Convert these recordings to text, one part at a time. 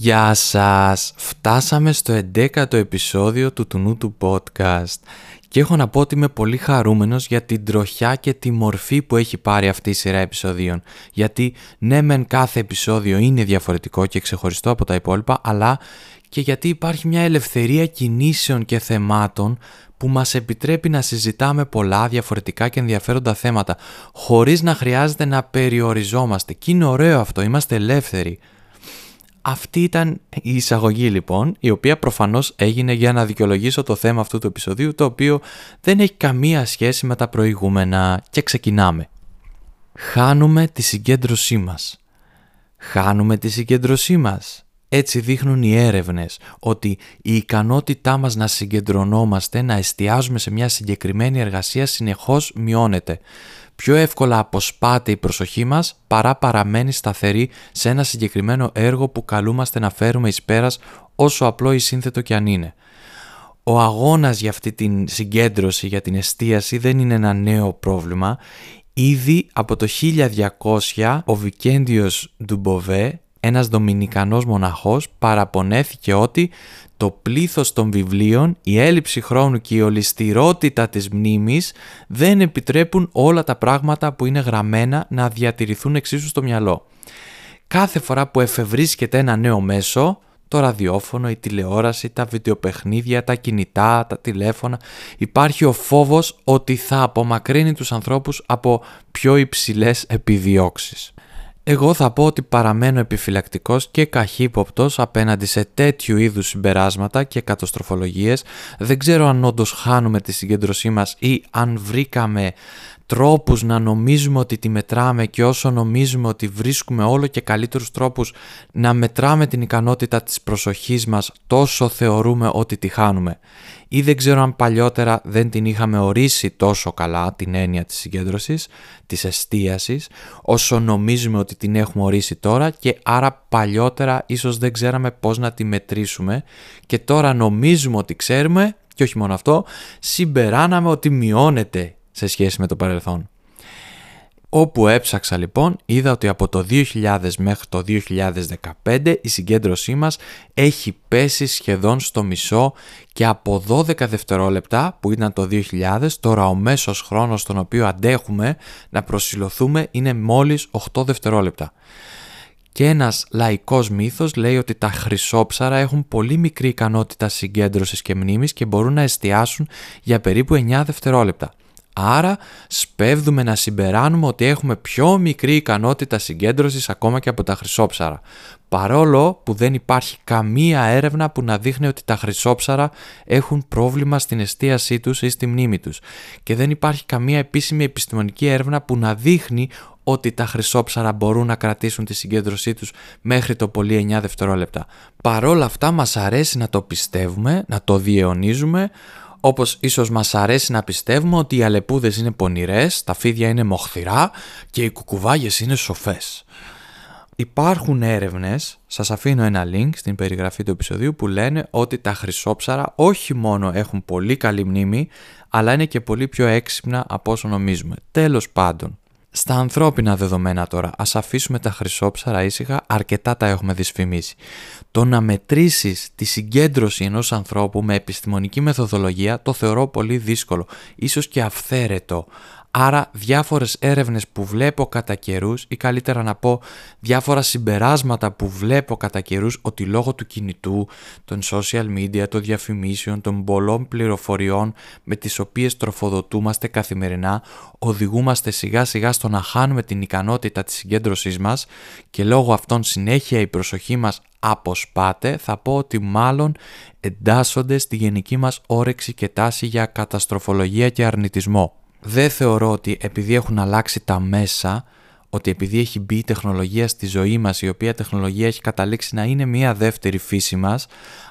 Γεια σας! Φτάσαμε στο 11ο επεισόδιο του του του podcast και έχω να πω ότι είμαι πολύ χαρούμενος για την τροχιά και τη μορφή που έχει πάρει αυτή η σειρά επεισοδίων. Γιατί ναι μεν κάθε επεισόδιο είναι διαφορετικό και ξεχωριστό από τα υπόλοιπα, αλλά και γιατί υπάρχει μια ελευθερία κινήσεων και θεμάτων που μας επιτρέπει να συζητάμε πολλά διαφορετικά και ενδιαφέροντα θέματα χωρίς να χρειάζεται να περιοριζόμαστε. Και είναι ωραίο αυτό, είμαστε ελεύθεροι. Αυτή ήταν η εισαγωγή λοιπόν, η οποία προφανώς έγινε για να δικαιολογήσω το θέμα αυτού του επεισοδίου, το οποίο δεν έχει καμία σχέση με τα προηγούμενα και ξεκινάμε. Χάνουμε τη συγκέντρωσή μας. Χάνουμε τη συγκέντρωσή μας. Έτσι δείχνουν οι έρευνες ότι η ικανότητά μας να συγκεντρωνόμαστε, να εστιάζουμε σε μια συγκεκριμένη εργασία συνεχώς μειώνεται πιο εύκολα αποσπάται η προσοχή μας παρά παραμένει σταθερή σε ένα συγκεκριμένο έργο που καλούμαστε να φέρουμε εις πέρας όσο απλό ή σύνθετο κι αν είναι. Ο αγώνας για αυτή την συγκέντρωση, για την εστίαση δεν είναι ένα νέο πρόβλημα. Ήδη από το 1200 ο Βικέντιος Ντουμποβέ, ένας δομινικανός μοναχός, παραπονέθηκε ότι το πλήθος των βιβλίων, η έλλειψη χρόνου και η ολιστηρότητα της μνήμης δεν επιτρέπουν όλα τα πράγματα που είναι γραμμένα να διατηρηθούν εξίσου στο μυαλό. Κάθε φορά που εφευρίσκεται ένα νέο μέσο, το ραδιόφωνο, η τηλεόραση, τα βιντεοπαιχνίδια, τα κινητά, τα τηλέφωνα, υπάρχει ο φόβος ότι θα απομακρύνει τους ανθρώπους από πιο υψηλές επιδιώξεις. Εγώ θα πω ότι παραμένω επιφυλακτικός και καχύποπτος απέναντι σε τέτοιου είδους συμπεράσματα και καταστροφολογίες. Δεν ξέρω αν όντως χάνουμε τη συγκέντρωσή μας ή αν βρήκαμε τρόπους να νομίζουμε ότι τη μετράμε και όσο νομίζουμε ότι βρίσκουμε όλο και καλύτερους τρόπους να μετράμε την ικανότητα της προσοχής μας τόσο θεωρούμε ότι τη χάνουμε. Ή δεν ξέρω αν παλιότερα δεν την είχαμε ορίσει τόσο καλά την έννοια της συγκέντρωσης, της εστίασης, όσο νομίζουμε ότι την έχουμε ορίσει τώρα και άρα παλιότερα ίσως δεν ξέραμε πώς να τη μετρήσουμε και τώρα νομίζουμε ότι ξέρουμε και όχι μόνο αυτό, συμπεράναμε ότι μειώνεται σε σχέση με το παρελθόν. Όπου έψαξα λοιπόν είδα ότι από το 2000 μέχρι το 2015 η συγκέντρωσή μας έχει πέσει σχεδόν στο μισό και από 12 δευτερόλεπτα που ήταν το 2000 τώρα ο μέσος χρόνος στον οποίο αντέχουμε να προσιλωθούμε είναι μόλις 8 δευτερόλεπτα. Και ένας λαϊκός μύθος λέει ότι τα χρυσόψαρα έχουν πολύ μικρή ικανότητα συγκέντρωσης και μνήμης και μπορούν να εστιάσουν για περίπου 9 δευτερόλεπτα. Άρα σπέβδουμε να συμπεράνουμε ότι έχουμε πιο μικρή ικανότητα συγκέντρωσης ακόμα και από τα χρυσόψαρα. Παρόλο που δεν υπάρχει καμία έρευνα που να δείχνει ότι τα χρυσόψαρα έχουν πρόβλημα στην εστίασή τους ή στη μνήμη τους. Και δεν υπάρχει καμία επίσημη επιστημονική έρευνα που να δείχνει ότι τα χρυσόψαρα μπορούν να κρατήσουν τη συγκέντρωσή τους μέχρι το πολύ 9 δευτερόλεπτα. Παρόλα αυτά μας αρέσει να το πιστεύουμε, να το διαιωνίζουμε, όπως ίσως μας αρέσει να πιστεύουμε ότι οι αλεπούδες είναι πονηρές, τα φίδια είναι μοχθηρά και οι κουκουβάγες είναι σοφές. Υπάρχουν έρευνες, σας αφήνω ένα link στην περιγραφή του επεισοδίου που λένε ότι τα χρυσόψαρα όχι μόνο έχουν πολύ καλή μνήμη, αλλά είναι και πολύ πιο έξυπνα από όσο νομίζουμε. Τέλος πάντων, στα ανθρώπινα δεδομένα τώρα, ας αφήσουμε τα χρυσόψαρα ήσυχα, αρκετά τα έχουμε δυσφημίσει. Το να μετρήσεις τη συγκέντρωση ενός ανθρώπου με επιστημονική μεθοδολογία το θεωρώ πολύ δύσκολο, ίσως και αυθαίρετο. Άρα διάφορες έρευνες που βλέπω κατά καιρούς ή καλύτερα να πω διάφορα συμπεράσματα που βλέπω κατά καιρούς ότι λόγω του κινητού, των social media, των διαφημίσεων, των πολλών πληροφοριών με τις οποίες τροφοδοτούμαστε καθημερινά οδηγούμαστε σιγά σιγά στο να χάνουμε την ικανότητα της συγκέντρωσής μας και λόγω αυτών συνέχεια η προσοχή μας αποσπάται θα πω ότι μάλλον εντάσσονται στη γενική μας όρεξη και τάση για καταστροφολογία και αρνητισμό δεν θεωρώ ότι επειδή έχουν αλλάξει τα μέσα, ότι επειδή έχει μπει η τεχνολογία στη ζωή μας, η οποία τεχνολογία έχει καταλήξει να είναι μία δεύτερη φύση μας,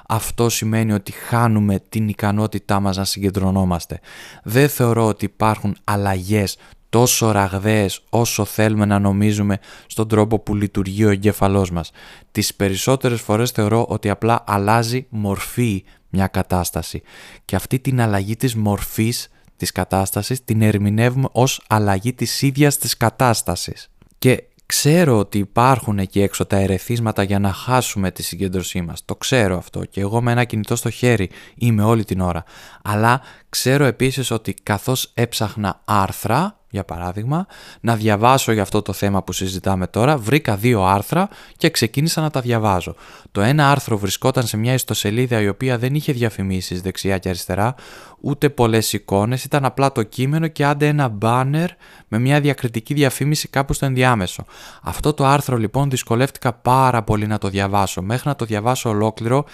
αυτό σημαίνει ότι χάνουμε την ικανότητά μας να συγκεντρωνόμαστε. Δεν θεωρώ ότι υπάρχουν αλλαγές τόσο ραγδαίες όσο θέλουμε να νομίζουμε στον τρόπο που λειτουργεί ο εγκέφαλός μας. Τις περισσότερες φορές θεωρώ ότι απλά αλλάζει μορφή μια κατάσταση και αυτή την αλλαγή της μορφής της κατάστασης την ερμηνεύουμε ως αλλαγή της ίδιας της κατάστασης. Και Ξέρω ότι υπάρχουν εκεί έξω τα ερεθίσματα για να χάσουμε τη συγκέντρωσή μας. Το ξέρω αυτό και εγώ με ένα κινητό στο χέρι είμαι όλη την ώρα. Αλλά ξέρω επίσης ότι καθώς έψαχνα άρθρα για παράδειγμα, να διαβάσω για αυτό το θέμα που συζητάμε τώρα, βρήκα δύο άρθρα και ξεκίνησα να τα διαβάζω. Το ένα άρθρο βρισκόταν σε μια ιστοσελίδα η οποία δεν είχε διαφημίσεις δεξιά και αριστερά, ούτε πολλές εικόνες, ήταν απλά το κείμενο και άντε ένα μπάνερ με μια διακριτική διαφήμιση κάπου στο ενδιάμεσο. Αυτό το άρθρο λοιπόν δυσκολεύτηκα πάρα πολύ να το διαβάσω. Μέχρι να το διαβάσω ολόκληρο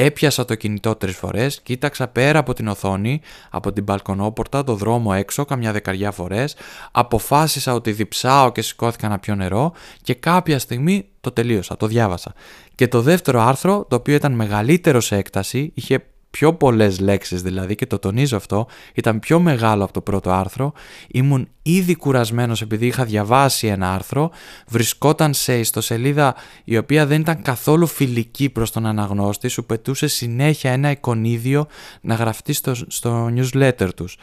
Έπιασα το κινητό τρεις φορές, κοίταξα πέρα από την οθόνη, από την μπαλκονόπορτα, το δρόμο έξω, καμιά δεκαριά φορές, αποφάσισα ότι διψάω και σηκώθηκα να πιω νερό και κάποια στιγμή το τελείωσα, το διάβασα. Και το δεύτερο άρθρο, το οποίο ήταν μεγαλύτερο σε έκταση, είχε πιο πολλές λέξεις δηλαδή και το τονίζω αυτό, ήταν πιο μεγάλο από το πρώτο άρθρο, ήμουν ήδη κουρασμένος επειδή είχα διαβάσει ένα άρθρο, βρισκόταν σε ιστοσελίδα η οποία δεν ήταν καθόλου φιλική προς τον αναγνώστη, σου πετούσε συνέχεια ένα εικονίδιο να γραφτεί στο, στο newsletter τους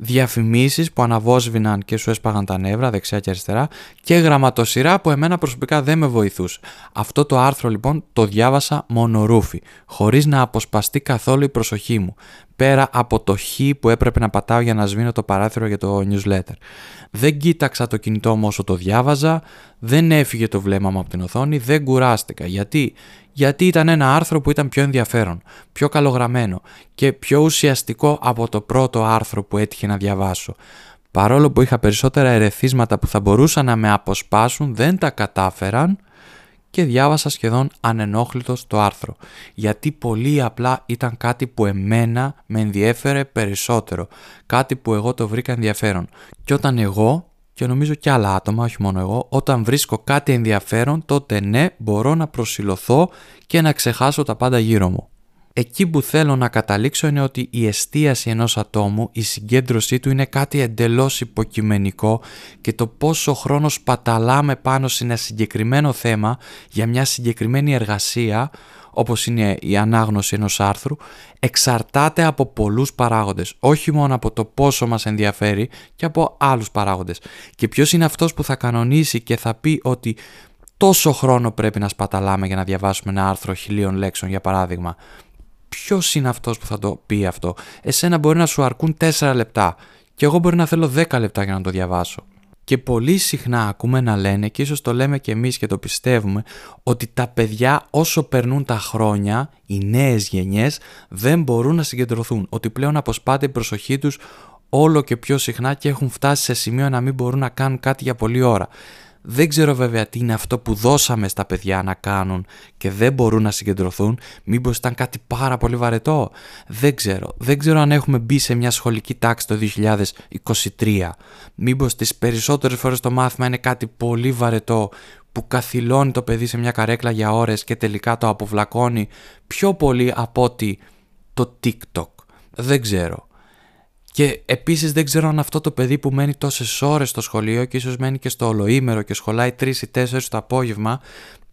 διαφημίσεις που αναβόσβηναν και σου έσπαγαν τα νεύρα δεξιά και αριστερά και γραμματοσυρά που εμένα προσωπικά δεν με βοηθούσε. Αυτό το άρθρο λοιπόν το διάβασα μονορούφι, χωρίς να αποσπαστεί καθόλου η προσοχή μου, πέρα από το χ που έπρεπε να πατάω για να σβήνω το παράθυρο για το newsletter. Δεν κοίταξα το κινητό μου όσο το διάβαζα, δεν έφυγε το βλέμμα μου από την οθόνη, δεν κουράστηκα. Γιατί; Γιατί ήταν ένα άρθρο που ήταν πιο ενδιαφέρον, πιο καλογραμμένο και πιο ουσιαστικό από το πρώτο άρθρο που έτυχε να διαβάσω. Παρόλο που είχα περισσότερα ερεθίσματα που θα μπορούσαν να με αποσπάσουν, δεν τα κατάφεραν και διάβασα σχεδόν ανενόχλητος το άρθρο, γιατί πολύ απλά ήταν κάτι που εμένα με ενδιέφερε περισσότερο, κάτι που εγώ το βρήκα ενδιαφέρον. Και όταν εγώ, και νομίζω και άλλα άτομα, όχι μόνο εγώ, όταν βρίσκω κάτι ενδιαφέρον, τότε ναι, μπορώ να προσιλωθώ και να ξεχάσω τα πάντα γύρω μου. Εκεί που θέλω να καταλήξω είναι ότι η εστίαση ενός ατόμου, η συγκέντρωσή του είναι κάτι εντελώς υποκειμενικό και το πόσο χρόνος σπαταλάμε πάνω σε ένα συγκεκριμένο θέμα για μια συγκεκριμένη εργασία όπως είναι η ανάγνωση ενός άρθρου, εξαρτάται από πολλούς παράγοντες, όχι μόνο από το πόσο μας ενδιαφέρει και από άλλους παράγοντες. Και ποιος είναι αυτός που θα κανονίσει και θα πει ότι τόσο χρόνο πρέπει να σπαταλάμε για να διαβάσουμε ένα άρθρο χιλίων λέξεων για παράδειγμα; Ποιος είναι αυτός που θα το πει αυτό. Εσένα μπορεί να σου αρκούν 4 λεπτά και εγώ μπορεί να θέλω 10 λεπτά για να το διαβάσω. Και πολύ συχνά ακούμε να λένε και ίσως το λέμε και εμείς και το πιστεύουμε ότι τα παιδιά όσο περνούν τα χρόνια, οι νέες γενιές δεν μπορούν να συγκεντρωθούν. Ότι πλέον αποσπάται η προσοχή τους όλο και πιο συχνά και έχουν φτάσει σε σημείο να μην μπορούν να κάνουν κάτι για πολλή ώρα. Δεν ξέρω βέβαια τι είναι αυτό που δώσαμε στα παιδιά να κάνουν και δεν μπορούν να συγκεντρωθούν. Μήπως ήταν κάτι πάρα πολύ βαρετό. Δεν ξέρω. Δεν ξέρω αν έχουμε μπει σε μια σχολική τάξη το 2023. Μήπως τις περισσότερες φορές το μάθημα είναι κάτι πολύ βαρετό που καθυλώνει το παιδί σε μια καρέκλα για ώρες και τελικά το αποβλακώνει πιο πολύ από ότι το TikTok. Δεν ξέρω. Και επίσης δεν ξέρω αν αυτό το παιδί που μένει τόσες ώρες στο σχολείο και ίσως μένει και στο ολοήμερο και σχολάει 3 ή 4 το απόγευμα,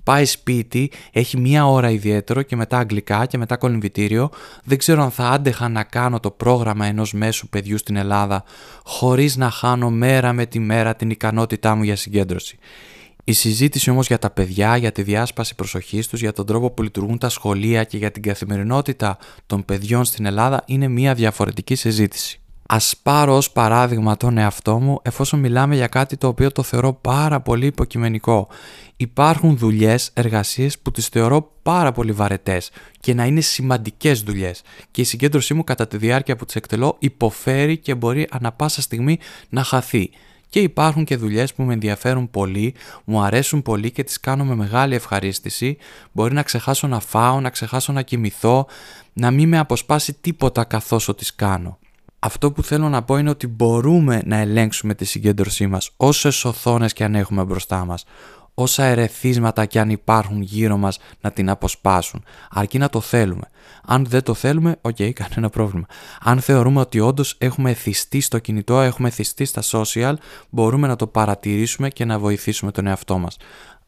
πάει σπίτι, έχει μία ώρα ιδιαίτερο και μετά αγγλικά και μετά κολυμβητήριο. Δεν ξέρω αν θα άντεχα να κάνω το πρόγραμμα ενός μέσου παιδιού στην Ελλάδα χωρίς να χάνω μέρα με τη μέρα την ικανότητά μου για συγκέντρωση. Η συζήτηση όμως για τα παιδιά, για τη διάσπαση προσοχής τους, για τον τρόπο που λειτουργούν τα σχολεία και για την καθημερινότητα των παιδιών στην Ελλάδα είναι μια διαφορετική συζήτηση. Α πάρω ως παράδειγμα τον εαυτό μου εφόσον μιλάμε για κάτι το οποίο το θεωρώ πάρα πολύ υποκειμενικό. Υπάρχουν δουλειές, εργασίες που τις θεωρώ πάρα πολύ βαρετές και να είναι σημαντικές δουλειές. Και η συγκέντρωσή μου κατά τη διάρκεια που τις εκτελώ υποφέρει και μπορεί ανα πάσα στιγμή να χαθεί. Και υπάρχουν και δουλειές που με ενδιαφέρουν πολύ, μου αρέσουν πολύ και τις κάνω με μεγάλη ευχαρίστηση. Μπορεί να ξεχάσω να φάω, να ξεχάσω να κοιμηθώ, να μην με αποσπάσει τίποτα καθώς τις κάνω. Αυτό που θέλω να πω είναι ότι μπορούμε να ελέγξουμε τη συγκέντρωσή μας όσες οθόνες και αν έχουμε μπροστά μας, όσα ερεθίσματα και αν υπάρχουν γύρω μας να την αποσπάσουν, αρκεί να το θέλουμε. Αν δεν το θέλουμε, ok, okay, κανένα πρόβλημα. Αν θεωρούμε ότι όντως έχουμε εθιστεί στο κινητό, έχουμε εθιστεί στα social, μπορούμε να το παρατηρήσουμε και να βοηθήσουμε τον εαυτό μας.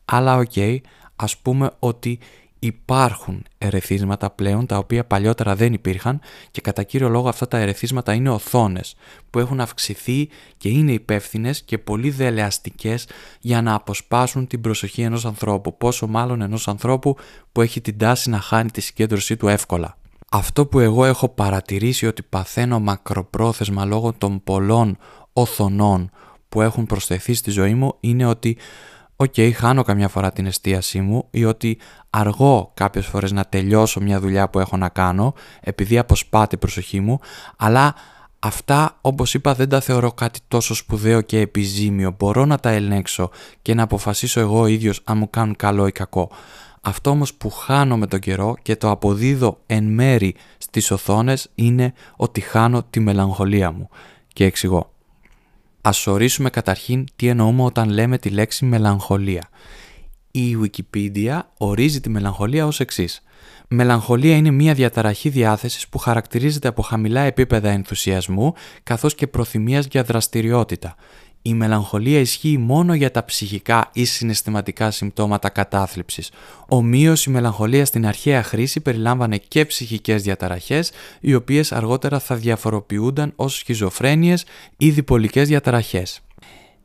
Αλλά ok, okay, ας πούμε ότι Υπάρχουν ερεθίσματα πλέον τα οποία παλιότερα δεν υπήρχαν και κατά κύριο λόγο αυτά τα ερεθίσματα είναι οθόνες που έχουν αυξηθεί και είναι υπεύθυνες και πολύ δελεαστικές για να αποσπάσουν την προσοχή ενός ανθρώπου, πόσο μάλλον ενός ανθρώπου που έχει την τάση να χάνει τη συγκέντρωσή του εύκολα. Αυτό που εγώ έχω παρατηρήσει ότι παθαίνω μακροπρόθεσμα λόγω των πολλών οθονών που έχουν προσθεθεί στη ζωή μου είναι ότι ok, okay, χάνω καμιά φορά την εστίασή μου ή ότι αργώ κάποιες φορές να τελειώσω μια δουλειά που έχω να κάνω επειδή αποσπάται η προσοχή μου, αλλά αυτά όπως είπα δεν τα θεωρώ κάτι τόσο σπουδαίο και επιζήμιο. Μπορώ να τα ελέγξω και να αποφασίσω εγώ ίδιος αν μου κάνουν καλό ή κακό. Αυτό όμως που χάνω με τον καιρό και το αποδίδω εν μέρη στις οθόνες είναι ότι χάνω τη μελαγχολία μου. Και εξηγώ. Ας ορίσουμε καταρχήν τι εννοούμε όταν λέμε τη λέξη μελαγχολία. Η Wikipedia ορίζει τη μελαγχολία ως εξής. Μελαγχολία είναι μια διαταραχή διάθεσης που χαρακτηρίζεται από χαμηλά επίπεδα ενθουσιασμού καθώς και προθυμίας για δραστηριότητα η μελαγχολία ισχύει μόνο για τα ψυχικά ή συναισθηματικά συμπτώματα κατάθλιψης. Ομοίως η μελαγχολία στην αρχαία χρήση περιλάμβανε και ψυχικές διαταραχές, οι οποίες αργότερα θα διαφοροποιούνταν ως σχιζοφρένειες ή διπολικές διαταραχές.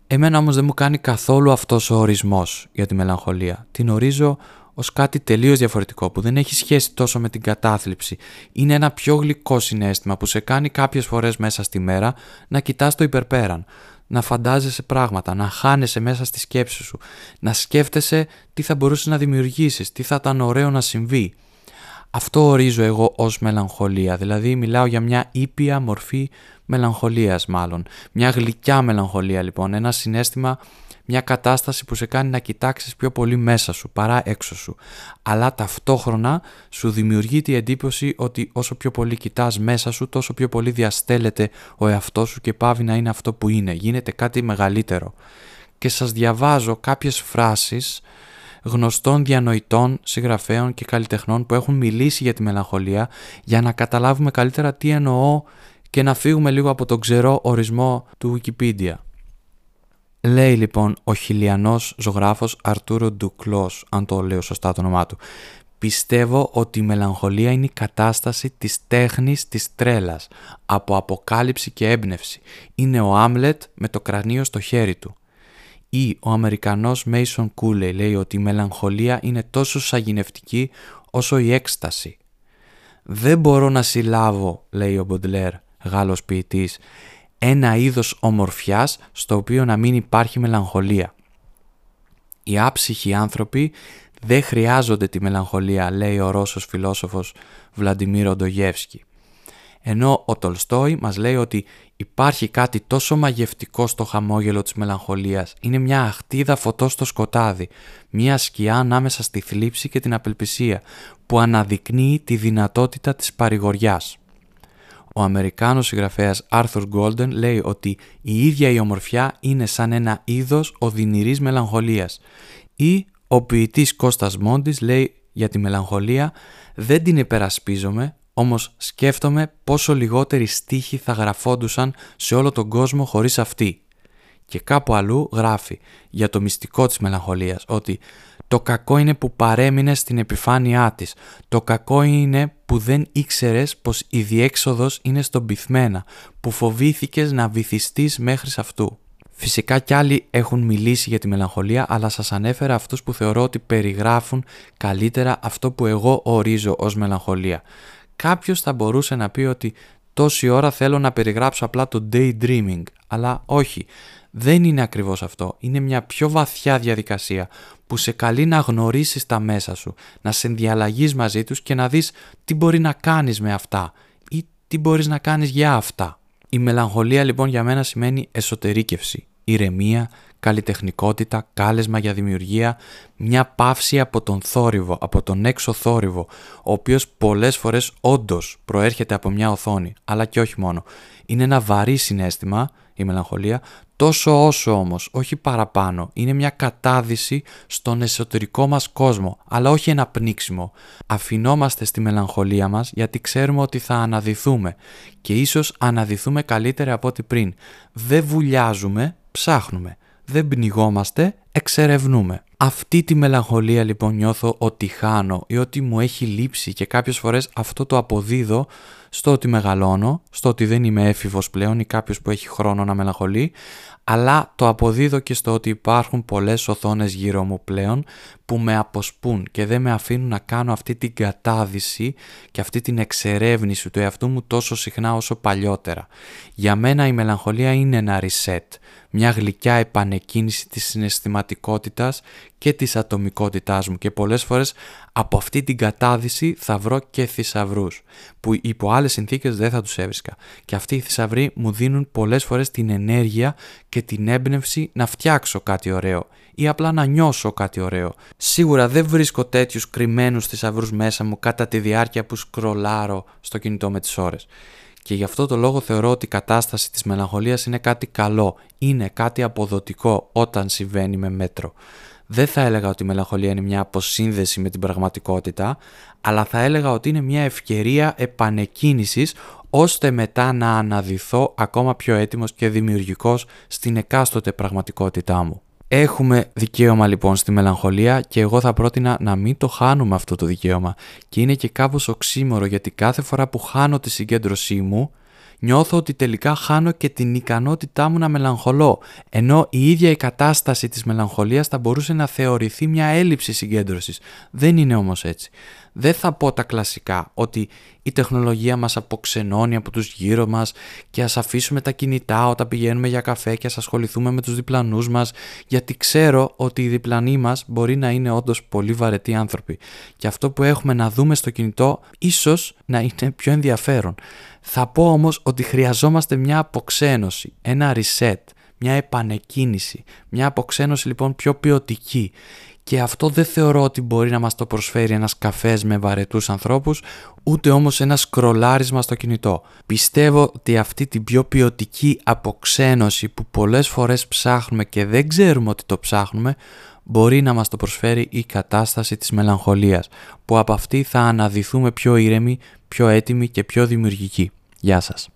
Εμένα όμως δεν μου κάνει καθόλου αυτός ο ορισμός για τη μελαγχολία. Την ορίζω ως κάτι τελείως διαφορετικό που δεν έχει σχέση τόσο με την κατάθλιψη. Είναι ένα πιο γλυκό συνέστημα που σε κάνει κάποιες φορές μέσα στη μέρα να κοιτάς το υπερπέραν να φαντάζεσαι πράγματα, να χάνεσαι μέσα στη σκέψη σου, να σκέφτεσαι τι θα μπορούσε να δημιουργήσεις, τι θα ήταν ωραίο να συμβεί. Αυτό ορίζω εγώ ως μελαγχολία, δηλαδή μιλάω για μια ήπια μορφή μελαγχολίας μάλλον. Μια γλυκιά μελαγχολία λοιπόν, ένα συνέστημα μια κατάσταση που σε κάνει να κοιτάξεις πιο πολύ μέσα σου παρά έξω σου. Αλλά ταυτόχρονα σου δημιουργεί την εντύπωση ότι όσο πιο πολύ κοιτάς μέσα σου τόσο πιο πολύ διαστέλλεται ο εαυτός σου και πάβει να είναι αυτό που είναι. Γίνεται κάτι μεγαλύτερο. Και σας διαβάζω κάποιες φράσεις γνωστών διανοητών, συγγραφέων και καλλιτεχνών που έχουν μιλήσει για τη μελαγχολία για να καταλάβουμε καλύτερα τι εννοώ και να φύγουμε λίγο από τον ξερό ορισμό του Wikipedia. Λέει λοιπόν ο χιλιανός ζωγράφος Αρτούρο Ντουκλός, αν το λέω σωστά το όνομά του. Πιστεύω ότι η μελαγχολία είναι η κατάσταση της τέχνης της τρέλας, από αποκάλυψη και έμπνευση. Είναι ο Άμλετ με το κρανίο στο χέρι του. Ή ο Αμερικανός Μέισον Κούλεϊ λέει ότι η μελαγχολία είναι τόσο σαγηνευτική όσο η έκσταση. «Δεν μπορώ να συλλάβω», λέει ο Μποντλέρ, Γάλλος ποιητής, ένα είδος ομορφιάς στο οποίο να μην υπάρχει μελαγχολία. Οι άψυχοι άνθρωποι δεν χρειάζονται τη μελαγχολία, λέει ο Ρώσος φιλόσοφος Βλαντιμίρο Ντογεύσκη. Ενώ ο Τολστόι μας λέει ότι υπάρχει κάτι τόσο μαγευτικό στο χαμόγελο της μελαγχολίας. Είναι μια αχτίδα φωτό στο σκοτάδι, μια σκιά ανάμεσα στη θλίψη και την απελπισία, που αναδεικνύει τη δυνατότητα της παρηγοριάς. Ο Αμερικάνος συγγραφέας Arthur Golden λέει ότι η ίδια η ομορφιά είναι σαν ένα είδος οδυνηρής μελαγχολίας ή ο ποιητής Κώστας Μόντις λέει για τη μελαγχολία «Δεν την υπερασπίζομαι, όμως σκέφτομαι πόσο λιγότεροι στίχοι θα γραφόντουσαν σε όλο τον κόσμο χωρίς αυτή». Και κάπου αλλού γράφει για το μυστικό της μελαγχολίας ότι το κακό είναι που παρέμεινε στην επιφάνειά της. Το κακό είναι που δεν ήξερες πως η διέξοδος είναι στον πυθμένα, που φοβήθηκες να βυθιστείς μέχρι αυτού. Φυσικά κι άλλοι έχουν μιλήσει για τη μελαγχολία, αλλά σας ανέφερα αυτούς που θεωρώ ότι περιγράφουν καλύτερα αυτό που εγώ ορίζω ως μελαγχολία. Κάποιος θα μπορούσε να πει ότι τόση ώρα θέλω να περιγράψω απλά το daydreaming, αλλά όχι. Δεν είναι ακριβώς αυτό. Είναι μια πιο βαθιά διαδικασία που σε καλεί να γνωρίσεις τα μέσα σου, να σε ενδιαλλαγείς μαζί τους και να δεις τι μπορεί να κάνεις με αυτά ή τι μπορείς να κάνεις για αυτά. Η μελαγχολία λοιπόν για μένα σημαίνει εσωτερήκευση, ηρεμία, καλλιτεχνικότητα, κάλεσμα για δημιουργία, μια παύση από τον θόρυβο, από τον έξω θόρυβο, ο οποίος πολλές φορές όντως προέρχεται από μια οθόνη, αλλά και όχι μόνο. Είναι ένα βαρύ συνέστημα, η μελαγχολία, τόσο όσο όμως, όχι παραπάνω. Είναι μια κατάδυση στον εσωτερικό μας κόσμο, αλλά όχι ένα πνίξιμο. Αφινόμαστε στη μελαγχολία μας γιατί ξέρουμε ότι θα αναδυθούμε και ίσως αναδυθούμε καλύτερα από ό,τι πριν. Δεν βουλιάζουμε, ψάχνουμε. Δεν πνιγόμαστε, εξερευνούμε. Αυτή τη μελαγχολία λοιπόν νιώθω ότι χάνω ή ότι μου έχει λείψει και κάποιες φορές αυτό το αποδίδω στο ότι μεγαλώνω, στο ότι δεν είμαι έφηβος πλέον ή κάποιος που έχει χρόνο να μελαγχολεί, αλλά το αποδίδω και στο ότι υπάρχουν πολλές οθόνες γύρω μου πλέον που με αποσπούν και δεν με αφήνουν να κάνω αυτή την κατάδυση και αυτή την εξερεύνηση του εαυτού μου τόσο συχνά όσο παλιότερα. Για μένα η μελαγχολία είναι ένα reset, μια γλυκιά επανεκκίνηση της συναισθηματικότητας και της ατομικότητάς μου και πολλές φορές από αυτή την κατάδυση θα βρω και θησαυρούς που υπό άλλες συνθήκες δεν θα τους έβρισκα και αυτοί οι θησαυροί μου δίνουν πολλές φορές την ενέργεια και την έμπνευση να φτιάξω κάτι ωραίο ή απλά να νιώσω κάτι ωραίο. Σίγουρα δεν βρίσκω τέτοιους κρυμμένους θησαυρούς μέσα μου κατά τη διάρκεια που σκρολάρω στο κινητό με τις ώρες. Και γι' αυτό το λόγο θεωρώ ότι η κατάσταση της μελαγχολίας είναι κάτι καλό, είναι κάτι αποδοτικό όταν συμβαίνει με μέτρο. Δεν θα έλεγα ότι η μελαγχολία είναι μια αποσύνδεση με την πραγματικότητα, αλλά θα έλεγα ότι είναι μια ευκαιρία επανεκκίνησης ώστε μετά να αναδυθώ ακόμα πιο έτοιμος και δημιουργικός στην εκάστοτε πραγματικότητά μου. Έχουμε δικαίωμα λοιπόν στη μελαγχολία και εγώ θα πρότεινα να μην το χάνουμε αυτό το δικαίωμα και είναι και κάπως οξύμορο γιατί κάθε φορά που χάνω τη συγκέντρωσή μου νιώθω ότι τελικά χάνω και την ικανότητά μου να μελαγχολώ, ενώ η ίδια η κατάσταση της μελαγχολίας θα μπορούσε να θεωρηθεί μια έλλειψη συγκέντρωσης. Δεν είναι όμως έτσι. Δεν θα πω τα κλασικά ότι η τεχνολογία μας αποξενώνει από τους γύρω μας και ας αφήσουμε τα κινητά όταν πηγαίνουμε για καφέ και ας ασχοληθούμε με τους διπλανούς μας γιατί ξέρω ότι οι διπλανοί μας μπορεί να είναι όντως πολύ βαρετοί άνθρωποι και αυτό που έχουμε να δούμε στο κινητό ίσως να είναι πιο ενδιαφέρον. Θα πω όμως ότι χρειαζόμαστε μια αποξένωση, ένα reset, μια επανεκκίνηση, μια αποξένωση λοιπόν πιο ποιοτική και αυτό δεν θεωρώ ότι μπορεί να μας το προσφέρει ένας καφές με βαρετούς ανθρώπους, ούτε όμως ένα σκρολάρισμα στο κινητό. Πιστεύω ότι αυτή την πιο ποιοτική αποξένωση που πολλές φορές ψάχνουμε και δεν ξέρουμε ότι το ψάχνουμε, μπορεί να μας το προσφέρει η κατάσταση της μελαγχολίας, που από αυτή θα αναδυθούμε πιο ήρεμοι, πιο έτοιμοι και πιο δημιουργικοί. Γεια σας.